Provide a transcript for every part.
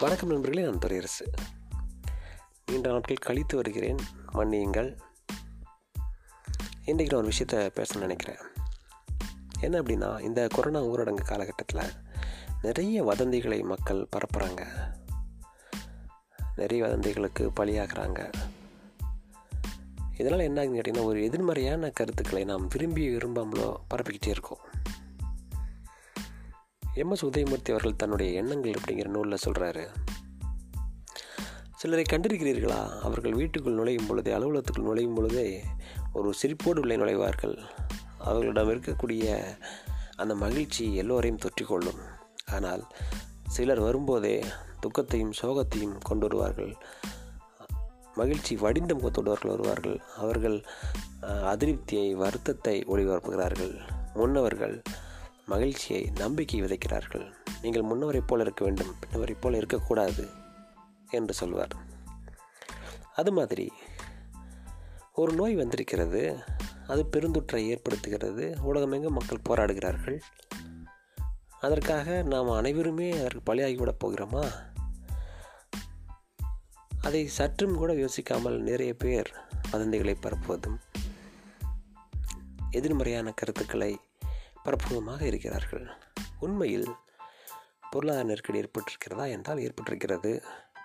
வணக்கம் நண்பர்களே நான் துறையரசு நீண்ட நாட்கள் கழித்து வருகிறேன். மன்னியுங்கள். இன்றைக்கு நான் ஒரு விஷயத்த பேச நினைக்கிறேன். என்ன அப்படின்னா இந்த கொரோனா ஊரடங்கு காலகட்டத்தில் நிறைய வதந்திகளை மக்கள் பரப்புகிறாங்க நிறைய வதந்திகளுக்கு பலியாகிறாங்க இதனால் என்ன ஆகுதுன்னு கேட்டிங்கன்னா ஒரு எதிர்மறையான கருத்துக்களை நாம் விரும்பி விரும்பாமலோ பரப்பிக்கிட்டே இருக்கோம். எம் எஸ் உதயமூர்த்தி அவர்கள் தன்னுடைய எண்ணங்கள் அப்படிங்கிற நூலில் சொல்கிறாரு சிலரை கண்டிருக்கிறீர்களா? அவர்கள் வீட்டுக்குள் நுழையும் பொழுதே அலுவலகத்துக்குள் நுழையும் பொழுதே ஒரு சிரிப்போடு உள்ளே நுழைவார்கள். அவர்களிடம் இருக்கக்கூடிய அந்த மகிழ்ச்சி எல்லோரையும் தொற்றிக்கொள்ளும். ஆனால் சிலர் வரும்போதே துக்கத்தையும் சோகத்தையும் கொண்டு வருவார்கள். மகிழ்ச்சி வடிந்த முகத்தோடுவர்கள் வருவார்கள். அவர்கள் அதிருப்தியை வருத்தத்தை ஒளிபரப்புகிறார்கள். முன்னவர்கள் மகிழ்ச்சியை நம்பிக்கை விதைக்கிறார்கள். நீங்கள் முன்னவரை போல் இருக்க வேண்டும் பின்னவரை போல் இருக்கக்கூடாது என்று சொல்வார். அது மாதிரி ஒரு நோய் வந்திருக்கிறது அது பெருந்தொற்றை ஏற்படுத்துகிறது உலகமெங்கும் மக்கள் போராடுகிறார்கள். அதற்காக நாம் அனைவருமே அதற்கு பலியாகிவிடப் போகிறோமா? அதை சற்றும் கூட யோசிக்காமல் நிறைய பேர் வதந்திகளை பரப்புவதும் எதிர்மறையான கருத்துக்களை பரப்புவதுமாக இருக்கிறார்கள். உண்மையில் பொருளாதார நெருக்கடி ஏற்பட்டிருக்கிறதா என்றால் ஏற்பட்டிருக்கிறது.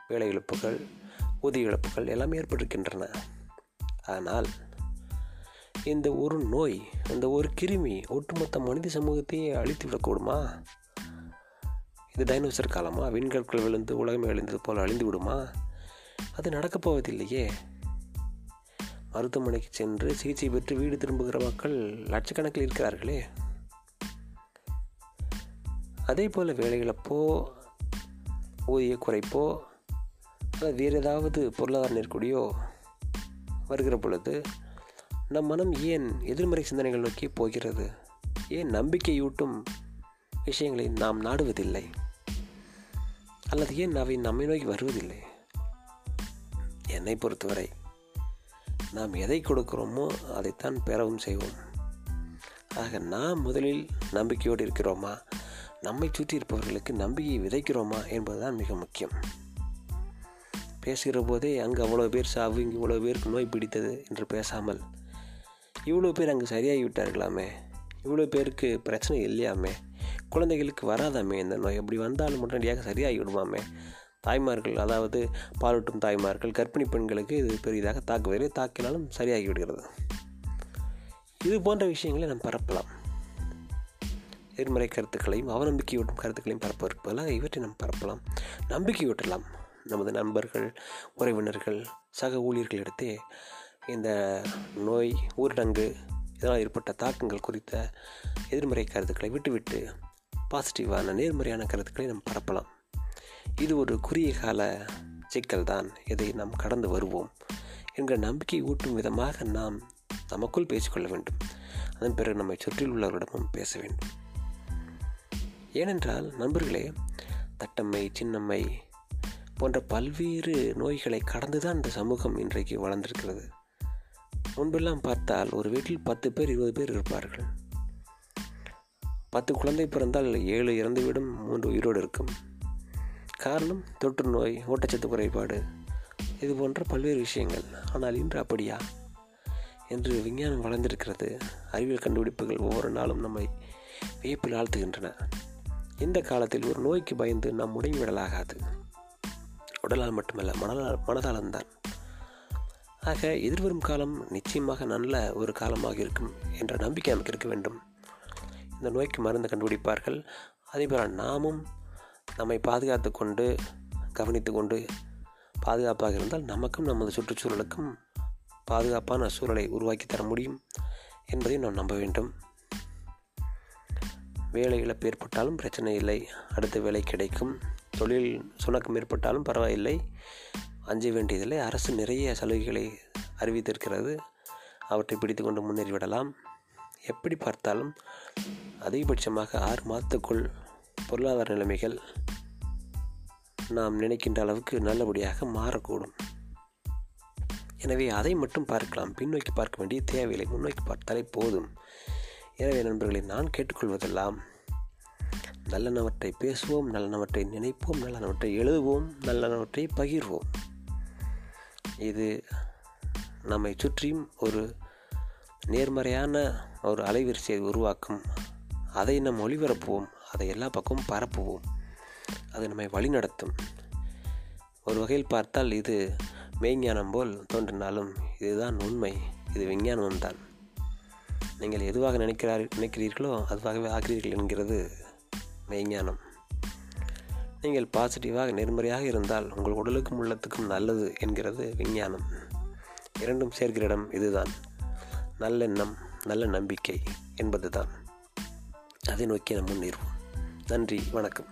வேலை இழப்புகள் ஊதிய இழப்புகள் எல்லாமே ஏற்பட்டிருக்கின்றன. ஆனால் இந்த ஒரு நோய் இந்த ஒரு கிருமி ஒட்டுமொத்த மனித சமூகத்தையே அழித்து விடக்கூடுமா? இது டைனோசர் காலமா? விண்கற்கள் விழுந்து உலகமே அழிந்தது போல் அழிந்து விடுமா? அது நடக்கப் போவதில்லையே. மருத்துவமனைக்கு சென்று சிகிச்சை பெற்று வீடு திரும்புகிற மக்கள் லட்சக்கணக்கில் இருக்கிறார்களே. அதே போல் வேலைகளப்போ ஊதிய குறைப்போ அல்லது வேறு ஏதாவது பொருளாதார நெருக்கடியோ வருகிற பொழுது நம் மனம் ஏன் எதிர்மறை சிந்தனைகள் நோக்கி போகிறது? ஏன் நம்பிக்கையூட்டும் விஷயங்களை நாம் நாடுவதில்லை? அல்லது ஏன் அவை நம்மை நோக்கி வருவதில்லை? என்னை பொறுத்தவரை நாம் எதை கொடுக்கிறோமோ அதைத்தான் பெறவும் செய்வோம். ஆக நாம் முதலில் நம்பிக்கையோடு இருக்கிறோமா? நம்மை சுற்றி இருப்பவர்களுக்கு நம்பிக்கையை விதைக்கிறோமா என்பதுதான் மிக முக்கியம். பேசுகிற போதே அங்கே அவ்வளோ பேர் சாவு இங்கே இவ்வளோ பேருக்கு நோய் பிடித்தது என்று பேசாமல் இவ்வளோ பேர் அங்கே சரியாகி விட்டார்களாமே இவ்வளோ பேருக்கு பிரச்சனை இல்லையாமே குழந்தைகளுக்கு வராதாமே இந்த நோய் அப்படி வந்தாலும் உடனடியாக சரியாகி விடுமாமே தாய்மார்கள் அதாவது பாலூட்டும் தாய்மார்கள் கர்ப்பிணி பெண்களுக்கு இது பெரிதாக தாக்குவதில்லை தாக்கினாலும் சரியாகி விடுகிறது இது போன்ற விஷயங்களை நாம் பரப்பலாம். எதிர்மறை கருத்துக்களையும் அவநம்பிக்கையூட்டும் கருத்துக்களையும் பரப்பதற்கு பதிலாக இவற்றை நாம் பரப்பலாம். நம்பிக்கையூட்டலாம் நமது நண்பர்கள் உறவினர்கள் சக ஊழியர்களிடத்தே இந்த நோய் ஊரடங்கு இதனால் ஏற்பட்ட தாக்கங்கள் குறித்த எதிர்மறை கருத்துக்களை விட்டுவிட்டு பாசிட்டிவான நேர்மறையான கருத்துக்களை நாம் பரப்பலாம். இது ஒரு குறுகிய கால சிக்கல் தான் இதை நாம் கடந்து வருவோம் என்கிற நம்பிக்கை ஊட்டும் விதமாக நாம் நமக்குள் பேசிக்கொள்ள வேண்டும். அதன் பிறகு நம்மை சுற்றியுள்ளவர்களிடமும் பேச வேண்டும். ஏனென்றால் நண்பர்களே தட்டம்மை சின்னம்மை போன்ற பல்வேறு நோய்களை கடந்து தான் இந்த சமூகம் இன்றைக்கு வளர்ந்திருக்கிறது. முன்பெல்லாம் பார்த்தால் ஒரு வீட்டில் பத்து பேர் இருபது பேர் இருப்பார்கள். பத்து குழந்தை பிறந்தால் ஏழு இறந்துவிடும் மூன்று உயிரோடு இருக்கும். காரணம் தொற்று நோய் ஊட்டச்சத்து குறைபாடு. இது போன்ற பல்வேறு விஷயங்கள். ஆனால் இன்று அப்படியா? என்று விஞ்ஞானம் வளர்ந்திருக்கிறது. அறிவியல் கண்டுபிடிப்புகள் ஒவ்வொரு நாளும் நம்மை வியப்பில் ஆழ்த்துகின்றன. இந்த காலத்தில் ஒரு நோய்க்கு பயந்து நாம் முடங்கிவிடலாகாது. உடலால் மட்டுமல்ல மனதால் மனதாலம்தான் ஆக எதிர்வரும் காலம் நிச்சயமாக நல்ல ஒரு காலமாக இருக்கும் என்ற நம்பிக்கை நமக்கு இருக்க வேண்டும். இந்த நோய்க்கு மருந்து கண்டுபிடிப்பார்கள். அதேபோல் நாமும் நம்மை பாதுகாத்து கொண்டு கவனித்து கொண்டு பாதுகாப்பாக இருந்தால் நமக்கும் நமது சுற்றுச்சூழலுக்கும் பாதுகாப்பான சூழலை உருவாக்கி தர முடியும் என்பதையும் நாம் நம்ப வேண்டும். வேலை இழப்பு ஏற்பட்டாலும் பிரச்சனை இல்லை. அடுத்த வேலை கிடைக்கும். தொழில் சுணக்கம் ஏற்பட்டாலும் பரவாயில்லை. அஞ்ச வேண்டியதில்லை. அரசு நிறைய சலுகைகளை அறிவித்திருக்கிறது. அவற்றை பிடித்து கொண்டு முன்னேறிவிடலாம் எப்படி பார்த்தாலும் அதிகபட்சமாக ஆறு மாதத்துக்குள் பொருளாதார நிலைமைகள் நாம் நினைக்கின்ற அளவுக்கு நல்லபடியாக மாறக்கூடும். எனவே அதை மட்டும் பார்க்கலாம். பின்னோக்கி பார்க்க வேண்டிய தேவையில்லை. முன்னோக்கி பார்த்தாலே போதும். எனவே நண்பர்களை நான் கேட்டுக்கொள்வதெல்லாம் நல்லனவற்றை பேசுவோம் நல்லனவற்றை நினைப்போம் நல்லனவற்றை எழுதுவோம் நல்லனவற்றை பகிர்வோம். இது நம்மை சுற்றியும் ஒரு நேர்மறையான ஒரு அலைவரிசையை உருவாக்கும். அதை நம் ஒளிபரப்புவோம் அதை எல்லா பக்கமும் பரப்புவோம். அது நம்மை வழிநடத்தும். ஒரு வகையில் பார்த்தால் இது மெய்ஞானம் போல் தோன்றினாலும் இதுதான் உண்மை இது விஞ்ஞானம் தான் நீங்கள் எதுவாக நினைக்கிறார் நினைக்கிறீர்களோ அதுவாகவே ஆகிறீர்கள் என்கிறது மெய்ஞானம் நீங்கள் பாசிட்டிவாக நேர்மறையாக இருந்தால் உங்கள் உடலுக்கும் உள்ளத்துக்கும் நல்லது என்கிறது விஞ்ஞானம். இரண்டும் சேர்க்கிற இடம் இதுதான். நல்லெண்ணம் நல்ல நம்பிக்கை என்பதுதான். அதை நோக்கி நாம் முன்னேறுவோம். நன்றி வணக்கம்.